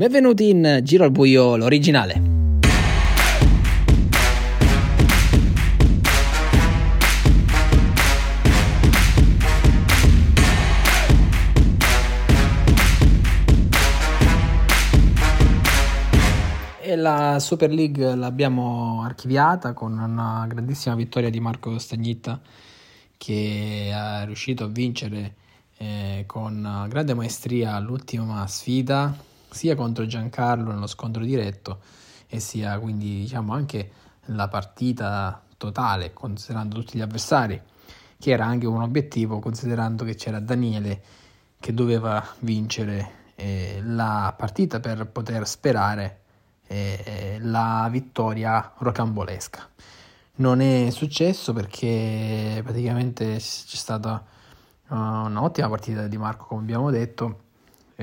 Benvenuti in Giro al Buio, l'originale. E la Super League l'abbiamo archiviata con una grandissima vittoria di Marco Stagnitta che è riuscito a vincere eh, con grande maestria l'ultima sfida sia contro Giancarlo nello scontro diretto e sia quindi diciamo anche la partita totale considerando tutti gli avversari che era anche un obiettivo considerando che c'era Daniele che doveva vincere eh, la partita per poter sperare eh, la vittoria rocambolesca. Non è successo perché praticamente c'è stata uh, un'ottima partita di Marco, come abbiamo detto,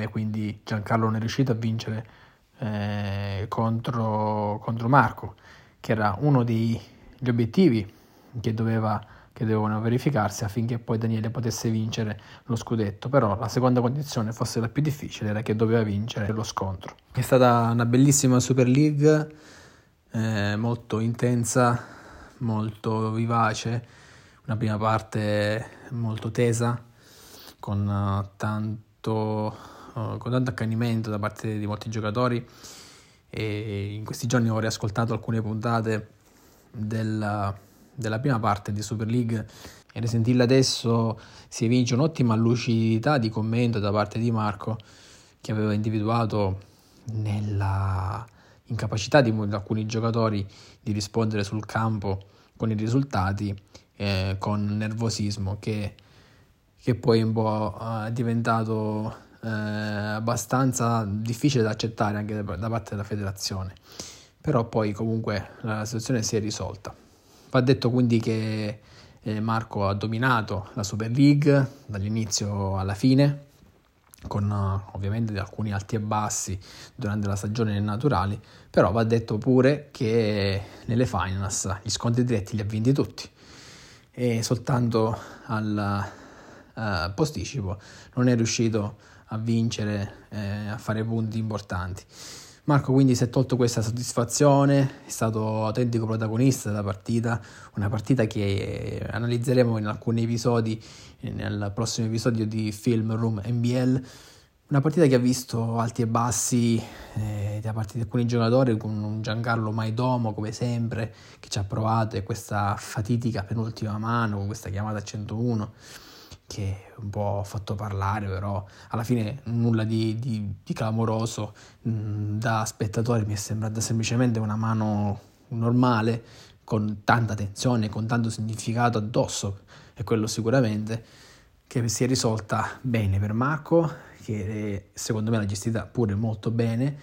e quindi Giancarlo non è riuscito a vincere eh, contro, contro, Marco, che era uno degli obiettivi che, doveva, che dovevano verificarsi affinché poi Daniele potesse vincere lo scudetto. Però la seconda condizione, forse la più difficile, era che doveva vincere lo scontro. È stata una bellissima Super League, eh, molto intensa, molto vivace, una prima parte molto tesa, con uh, tanto uh, con tanto accanimento da parte di molti giocatori. E in questi giorni ho riascoltato alcune puntate della, della prima parte di Super League. E risentirla adesso si evince un'ottima lucidità di commento da parte di Marco che aveva individuato nella incapacità di alcuni giocatori di rispondere sul campo con i risultati eh, con nervosismo che, che poi un po' è diventato eh, abbastanza difficile da accettare anche da, parte della federazione. Però poi comunque la situazione si è risolta. Va detto quindi che eh, Marco ha dominato la Super League dall'inizio alla fine, con ovviamente alcuni alti e bassi durante la stagione naturali, però va detto pure che nelle finals gli scontri diretti li ha vinti tutti e soltanto al uh, posticipo non è riuscito a vincere, eh, a fare punti importanti. Marco quindi si è tolto questa soddisfazione, è stato autentico protagonista della partita, una partita che analizzeremo in alcuni episodi, nel prossimo episodio di Film Room NBL, una partita che ha visto alti e bassi eh, da parte di alcuni giocatori, con un Giancarlo Maidomo come sempre, che ci ha provato e questa fatidica penultima mano, con questa chiamata a 101 che un po' fatto parlare, però alla fine nulla di, di, di clamoroso. Mm, da spettatore mi è sembrata semplicemente una mano normale, con tanta tensione, con tanto significato addosso, e quello sicuramente, che si è risolta bene per Marco, che secondo me l'ha gestita pure molto bene,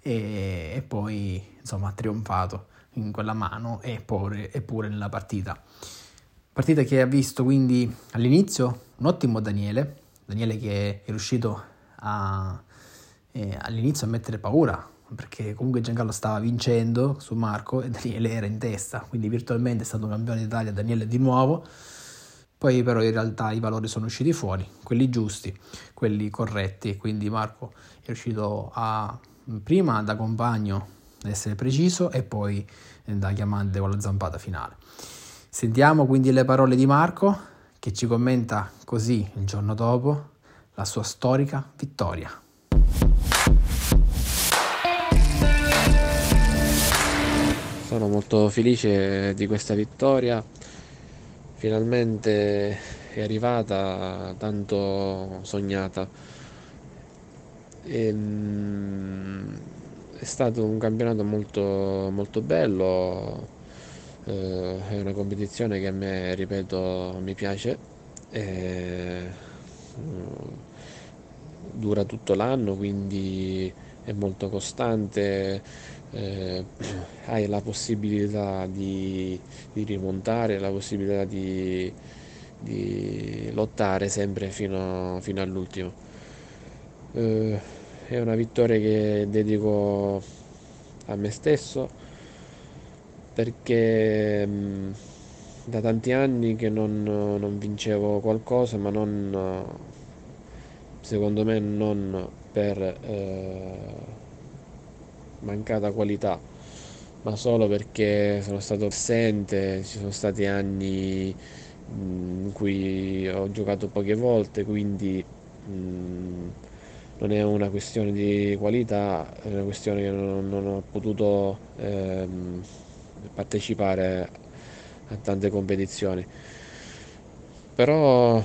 e, e poi insomma ha trionfato in quella mano e pure, e pure nella partita. Partita che ha visto quindi all'inizio un ottimo Daniele, Daniele che è riuscito a, eh, all'inizio a mettere paura perché comunque Giancarlo stava vincendo su Marco e Daniele era in testa, quindi virtualmente è stato campione d'Italia Daniele di nuovo. Poi però in realtà i valori sono usciti fuori, quelli giusti, quelli corretti quindi Marco è riuscito a prima da compagno ad essere preciso e poi da chiamante con la zampata finale. Sentiamo quindi le parole di Marco che ci commenta così il giorno dopo la sua storica vittoria. Sono molto felice di questa vittoria, finalmente è arrivata tanto sognata. E, ehm, è stato un campionato molto, molto bello, eh, è una competizione che a me, ripeto, mi piace. E, mm, dura tutto l'anno, quindi è molto costante, eh, hai la possibilità di, di, rimontare, la possibilità di, di lottare sempre fino, fino all'ultimo. Eh, è una vittoria che dedico a me stesso perché da tanti anni che non, non, vincevo qualcosa, ma non, secondo me non per, eh, mancata qualità, ma solo perché sono stato assente, ci sono stati anni in cui ho giocato poche volte, quindi mh, non è una questione di qualità, è una questione che non, non ho potuto ehm, partecipare a tante competizioni. Però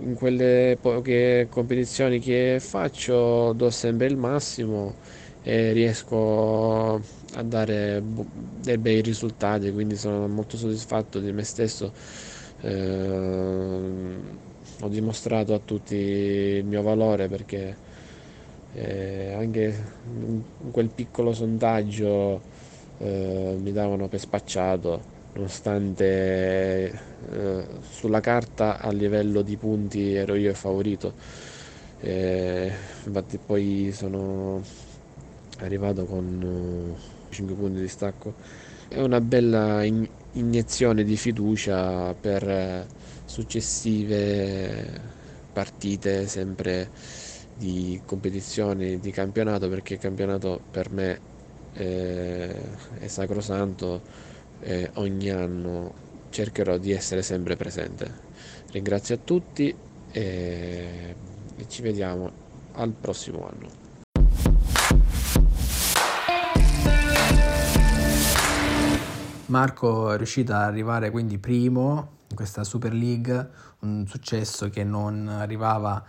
in quelle poche competizioni che faccio do sempre il massimo e riesco a dare dei bei risultati, quindi sono molto soddisfatto di me stesso. Eh, ho dimostrato a tutti il mio valore perché eh, anche in quel piccolo sondaggio eh, mi davano per spacciato nonostante eh, sulla carta a livello di punti ero io il favorito. Eh, infatti poi sono arrivato con 5 eh, punti di stacco. È una bella in- iniezione di fiducia per eh, successive partite sempre di competizione di campionato perché il campionato per me è, è sacrosanto e ogni anno cercherò di essere sempre presente. Ringrazio a tutti e ci vediamo al prossimo anno. Marco è riuscito ad arrivare quindi primo in questa Super League, un successo che non arrivava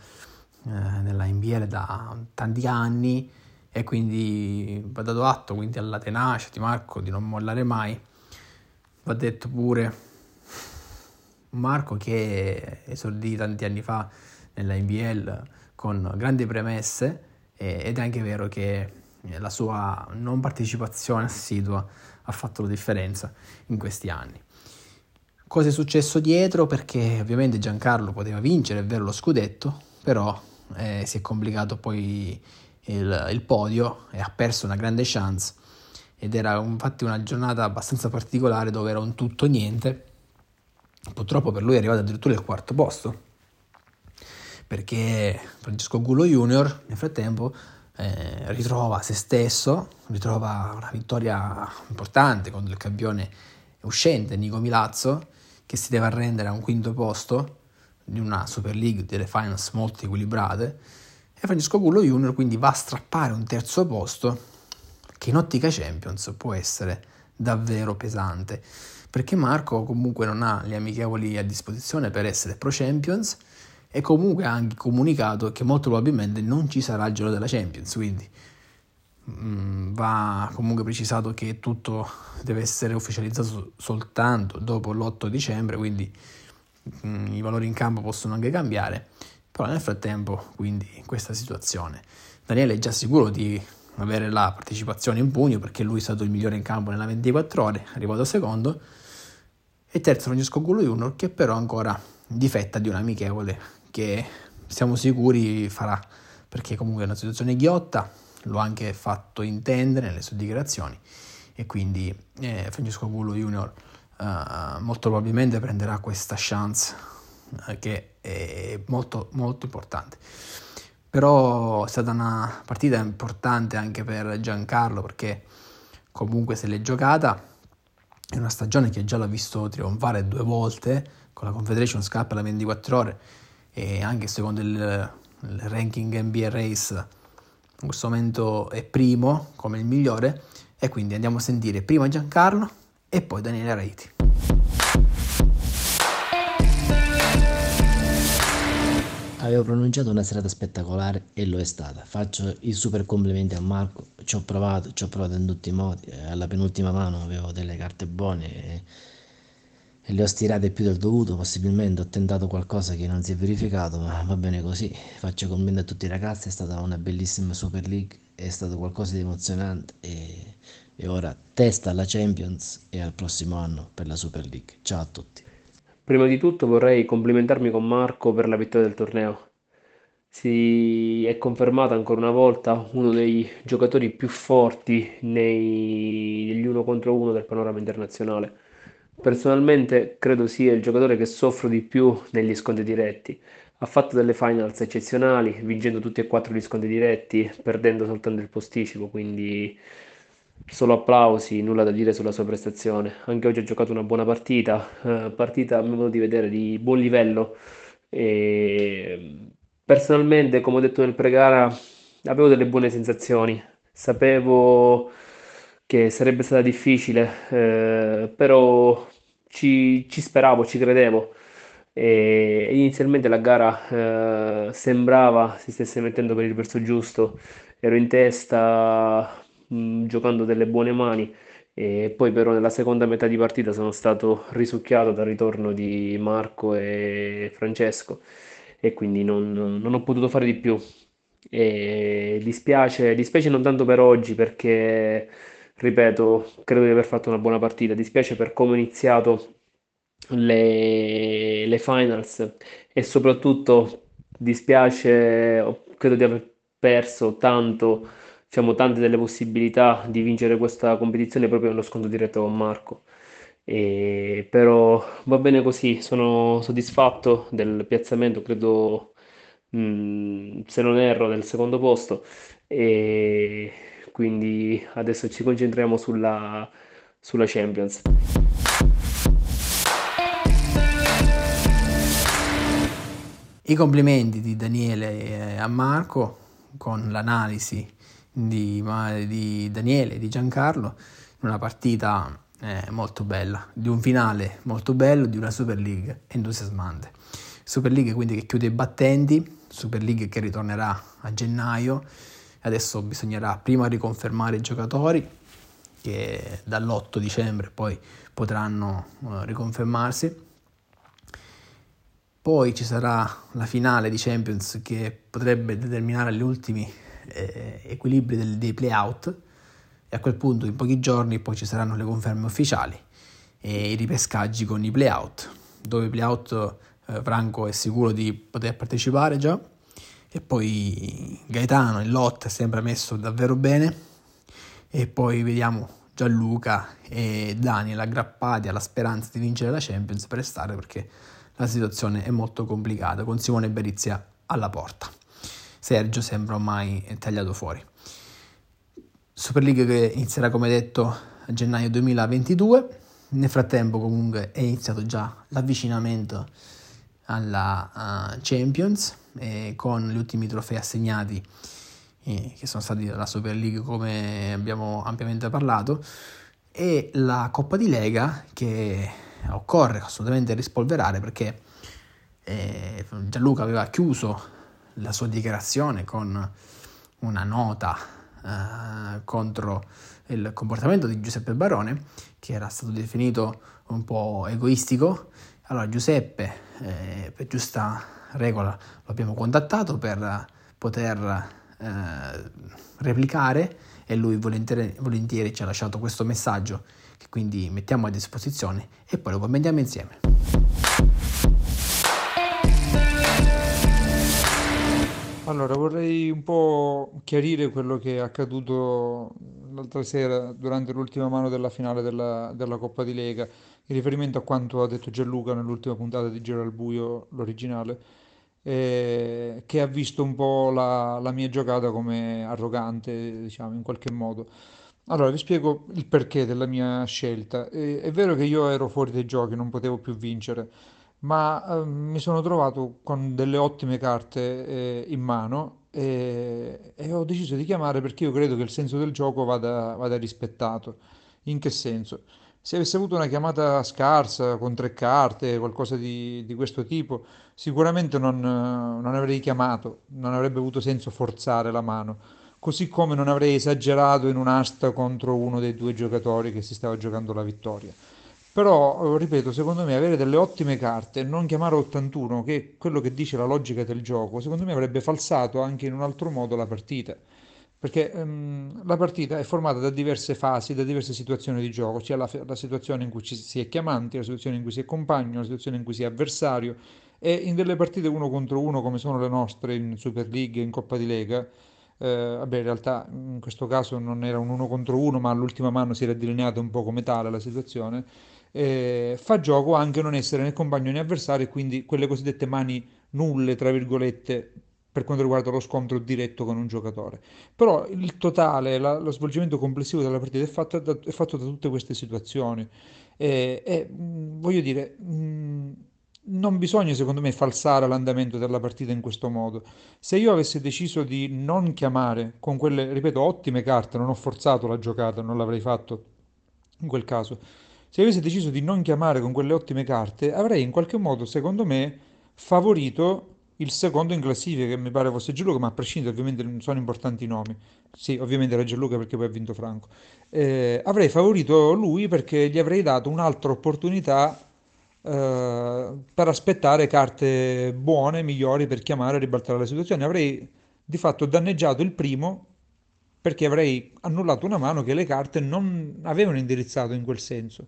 eh, nella NBL da tanti anni e quindi va dato atto quindi alla tenacia di Marco di non mollare mai. Va detto pure Marco che esordì tanti anni fa nella NBL con grandi premesse ed è anche vero che la sua non partecipazione assidua ha fatto la differenza in questi anni. Cosa è successo dietro? Perché ovviamente Giancarlo poteva vincere, è vero, lo scudetto, però eh, si è complicato poi il, il, podio e ha perso una grande chance ed era infatti una giornata abbastanza particolare dove era un tutto niente. Purtroppo per lui è arrivato addirittura il quarto posto perché Francesco Gullo Junior nel frattempo eh, ritrova se stesso, ritrova una vittoria importante contro il campione uscente Nico Milazzo che si deve arrendere a un quinto posto di una Super League delle finals molto equilibrate e Francesco Gullo Junior quindi va a strappare un terzo posto che in ottica Champions può essere davvero pesante perché Marco comunque non ha le amichevoli a disposizione per essere pro Champions e comunque ha anche comunicato che molto probabilmente non ci sarà il giro della Champions, quindi mh, va comunque precisato che tutto deve essere ufficializzato soltanto dopo l'8 dicembre, quindi mh, i valori in campo possono anche cambiare, però nel frattempo quindi in questa situazione. Daniele è già sicuro di avere la partecipazione in pugno perché lui è stato il migliore in campo nella 24 ore, arrivato secondo, e terzo Francesco Gullo Junior che però ancora difetta di un amichevole che siamo sicuri farà, perché comunque è una situazione ghiotta, l'ho anche fatto intendere nelle sue dichiarazioni. E quindi eh, Francesco Gullo Junior eh, molto probabilmente prenderà questa chance che è molto molto importante. Però è stata una partita importante anche per Giancarlo perché comunque se l'è giocata è una stagione che già l'ha visto trionfare due volte con la Confederation Cup alla 24 ore e anche secondo il, il ranking NBA Race in questo momento è primo come il migliore e quindi andiamo a sentire prima Giancarlo e poi Daniele Reiti. Avevo pronunciato una serata spettacolare e lo è stata. Faccio i super complimenti a Marco. Ci ho provato, ci ho provato in tutti i modi. Alla penultima mano avevo delle carte buone e e le ho stirate più del dovuto, possibilmente ho tentato qualcosa che non si è verificato, ma va bene così. Faccio complimenti a tutti i ragazzi, è stata una bellissima Super League, è stato qualcosa di emozionante e, e ora testa alla Champions e al prossimo anno per la Super League. Ciao a tutti. Prima di tutto vorrei complimentarmi con Marco per la vittoria del torneo. Si è confermato ancora una volta uno dei giocatori più forti nei, negli uno contro uno del panorama internazionale Personalmente credo sia il giocatore che soffro di più negli scontri diretti. ha fatto delle finals eccezionali, vincendo tutti e quattro gli scontri diretti, perdendo soltanto il posticipo, quindi solo applausi, nulla da dire sulla sua prestazione. Anche oggi ha giocato una buona partita, eh, partita a mio modo di vedere di buon livello. E personalmente, come ho detto nel pre-gara, avevo delle buone sensazioni. Sapevo che sarebbe stata difficile, eh, però ci, ci speravo, ci credevo. E inizialmente la gara eh, sembrava si stesse mettendo per il verso giusto, ero in testa mh, giocando delle buone mani. E poi però nella seconda metà di partita sono stato risucchiato dal ritorno di Marco e Francesco. E quindi non, non ho potuto fare di più. E dispiace, dispiace non tanto per oggi perché, ripeto, credo di aver fatto una buona partita, dispiace per come ho iniziato le, le finals e soprattutto dispiace, credo di aver perso tanto, diciamo, tante delle possibilità di vincere questa competizione proprio nello scontro diretto con Marco. E, però va bene così, sono soddisfatto del piazzamento, credo, mh, se non erro, del secondo posto e quindi adesso ci concentriamo sulla, sulla Champions. I complimenti di Daniele a Marco con l'analisi di, di Daniele di Giancarlo in una partita eh, molto bella, di un finale molto bello, di una Super League entusiasmante. Super League quindi che chiude i battenti, Super League che ritornerà a gennaio, adesso bisognerà prima riconfermare i giocatori che dall'8 dicembre poi potranno uh, riconfermarsi poi ci sarà la finale di Champions che potrebbe determinare gli ultimi eh, equilibri del, dei playout e a quel punto in pochi giorni poi ci saranno le conferme ufficiali e i ripescaggi con i playout, dove i playout eh, Franco è sicuro di poter partecipare già e poi Gaetano in lotta è sempre messo davvero bene e poi vediamo Gianluca e Daniel aggrappati alla speranza di vincere la Champions per restare perché la situazione è molto complicata con Simone Berizia alla porta. Sergio sembra ormai tagliato fuori. Super League che inizierà come detto a gennaio 2022. Nel frattempo comunque è iniziato già l'avvicinamento alla uh, Champions eh, con gli ultimi trofei assegnati eh, che sono stati dalla Super League come abbiamo ampiamente parlato e la Coppa di Lega che occorre assolutamente rispolverare perché eh, Gianluca aveva chiuso la sua dichiarazione con una nota eh, contro il comportamento di Giuseppe Barone che era stato definito un po' egoistico. Allora Giuseppe, eh, per giusta regola, lo abbiamo contattato per poter eh, replicare e lui volentieri, volentieri ci ha lasciato questo messaggio che quindi mettiamo a disposizione e poi lo commentiamo insieme. Allora, vorrei un po' chiarire quello che è accaduto l'altra sera durante l'ultima mano della finale della, della Coppa di Lega, in riferimento a quanto ha detto Gianluca nell'ultima puntata di Giro al Buio, l'originale, eh, che ha visto un po' la, la mia giocata come arrogante, diciamo, in qualche modo. Allora, vi spiego il perché della mia scelta. Eh, è vero che io ero fuori dai giochi, non potevo più vincere, ma eh, mi sono trovato con delle ottime carte eh, in mano e, e ho deciso di chiamare perché io credo che il senso del gioco vada, vada rispettato. In che senso? Se avessi avuto una chiamata scarsa con tre carte, qualcosa di, di questo tipo, sicuramente non, non avrei chiamato, non avrebbe avuto senso forzare la mano così come non avrei esagerato in un'asta contro uno dei due giocatori che si stava giocando la vittoria. Però, eh, ripeto, secondo me avere delle ottime carte e non chiamare 81, che è quello che dice la logica del gioco, secondo me avrebbe falsato anche in un altro modo la partita. Perché um, la partita è formata da diverse fasi, da diverse situazioni di gioco. C'è la, la situazione in cui ci, si è chiamanti, la situazione in cui si è compagno, la situazione in cui si è avversario. E in delle partite uno contro uno, come sono le nostre in Super League, in Coppa di Lega, eh, vabbè, in realtà in questo caso non era un uno contro uno, ma all'ultima mano si era delineata un po' come tale la situazione. Eh, fa gioco anche non essere né compagno né avversario e quindi quelle cosiddette mani nulle, tra virgolette, per quanto riguarda lo scontro diretto con un giocatore. Però il totale, la, lo svolgimento complessivo della partita è fatto da, è fatto da tutte queste situazioni. E, e voglio dire, mh, non bisogna secondo me falsare l'andamento della partita in questo modo. Se io avessi deciso di non chiamare con quelle, ripeto, ottime carte, non ho forzato la giocata, non l'avrei fatto in quel caso. Se avessi deciso di non chiamare con quelle ottime carte, avrei in qualche modo, secondo me, favorito il secondo in classifica, che mi pare fosse Gianluca, ma a prescindere ovviamente non sono importanti i nomi. Sì, ovviamente era Gianluca perché poi ha vinto Franco. Eh, avrei favorito lui perché gli avrei dato un'altra opportunità eh, per aspettare carte buone, migliori per chiamare e ribaltare la situazione. Avrei di fatto danneggiato il primo perché avrei annullato una mano che le carte non avevano indirizzato in quel senso.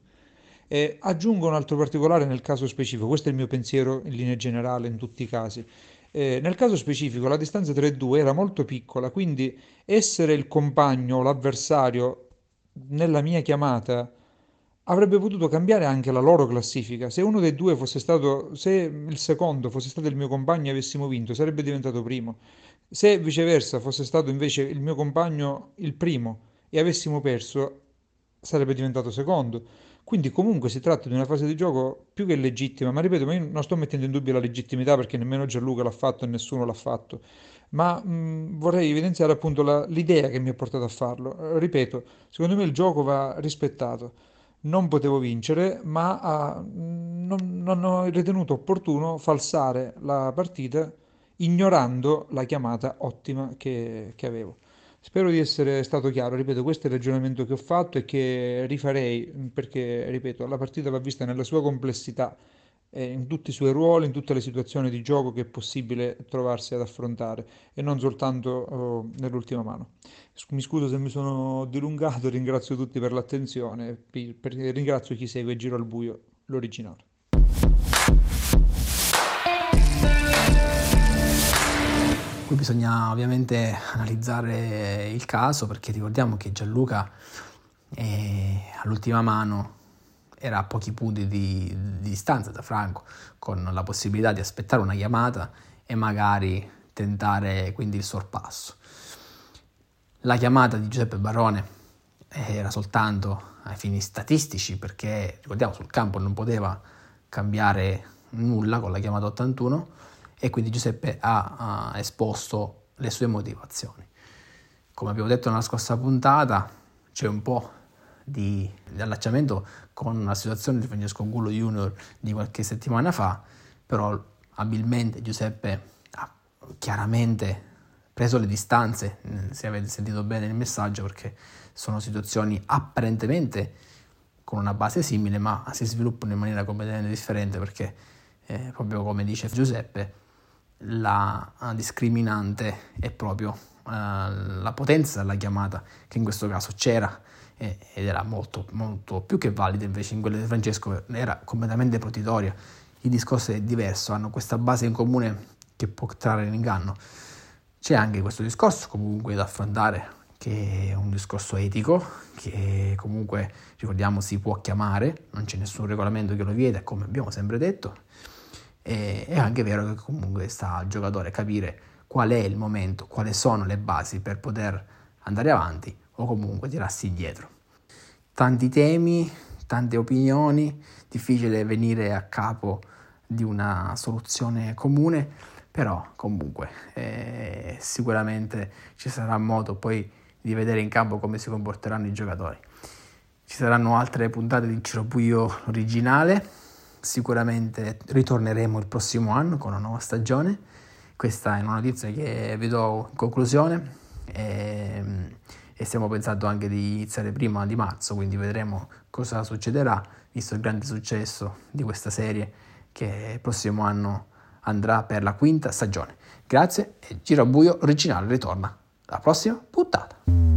E aggiungo un altro particolare nel caso specifico, questo è il mio pensiero in linea generale in tutti i casi. Eh, nel caso specifico la distanza 3-2 era molto piccola, quindi essere il compagno o l'avversario nella mia chiamata avrebbe potuto cambiare anche la loro classifica. Se uno dei due fosse stato, se il secondo fosse stato il mio compagno e avessimo vinto, sarebbe diventato primo. Se viceversa fosse stato invece il mio compagno il primo e avessimo perso, sarebbe diventato secondo. Quindi comunque si tratta di una fase di gioco più che legittima, ma ripeto, ma io non sto mettendo in dubbio la legittimità perché nemmeno Gianluca l'ha fatto e nessuno l'ha fatto, ma mh, vorrei evidenziare appunto la, l'idea che mi ha portato a farlo. ripeto, secondo me il gioco va rispettato non potevo vincere, ma uh, non, non, ho ritenuto opportuno falsare la partita ignorando la chiamata ottima che, che, avevo. Spero di essere stato chiaro, ripeto, questo è il ragionamento che ho fatto e che rifarei perché, ripeto, la partita va vista nella sua complessità, eh, in tutti i suoi ruoli, in tutte le situazioni di gioco che è possibile trovarsi ad affrontare e non soltanto oh, nell'ultima mano. Mi scuso se mi sono dilungato, ringrazio tutti per l'attenzione, per, ringrazio chi segue Giro al Buio, l'originale. Qui bisogna ovviamente analizzare il caso perché ricordiamo che Gianluca eh, all'ultima mano era a pochi punti di, di distanza da Franco, con la possibilità di aspettare una chiamata e magari tentare quindi il sorpasso. La chiamata di Giuseppe Barone era soltanto ai fini statistici perché, ricordiamo, sul campo non poteva cambiare nulla con la chiamata 81 e quindi Giuseppe ha, ha esposto le sue motivazioni. Come abbiamo detto nella scorsa puntata, c'è un po' di, di allacciamento con la situazione di Francesco Gullo Junior di qualche settimana fa, però abilmente Giuseppe ha chiaramente preso le distanze, se avete sentito bene il messaggio, perché sono situazioni apparentemente con una base simile, ma si sviluppano in maniera completamente differente perché, eh, proprio come dice Giuseppe, la discriminante è proprio eh, la potenza della chiamata, che in questo caso c'era ed era molto, molto più che valida, invece in quella di Francesco era completamente protitoria. Il discorso è diverso, hanno questa base in comune che può trarre in inganno. C'è anche questo discorso comunque da affrontare, che è un discorso etico, che comunque ricordiamo si può chiamare, non c'è nessun regolamento che lo vieta, come abbiamo sempre detto. E è anche vero che comunque sta al giocatore capire qual è il momento, quali sono le basi per poter andare avanti o comunque tirarsi indietro. Tanti temi, tante opinioni, difficile venire a capo di una soluzione comune però comunque eh, sicuramente ci sarà modo poi di vedere in campo come si comporteranno i giocatori. Ci saranno altre puntate di Cirobuio originale, sicuramente ritorneremo il prossimo anno con una nuova stagione, questa è una notizia che vi do in conclusione e, ehm, e stiamo pensando anche di iniziare prima di marzo, quindi vedremo cosa succederà, visto il grande successo di questa serie che il prossimo anno andrà per la quinta stagione. Grazie e Giro a Buio originale ritorna alla prossima puntata.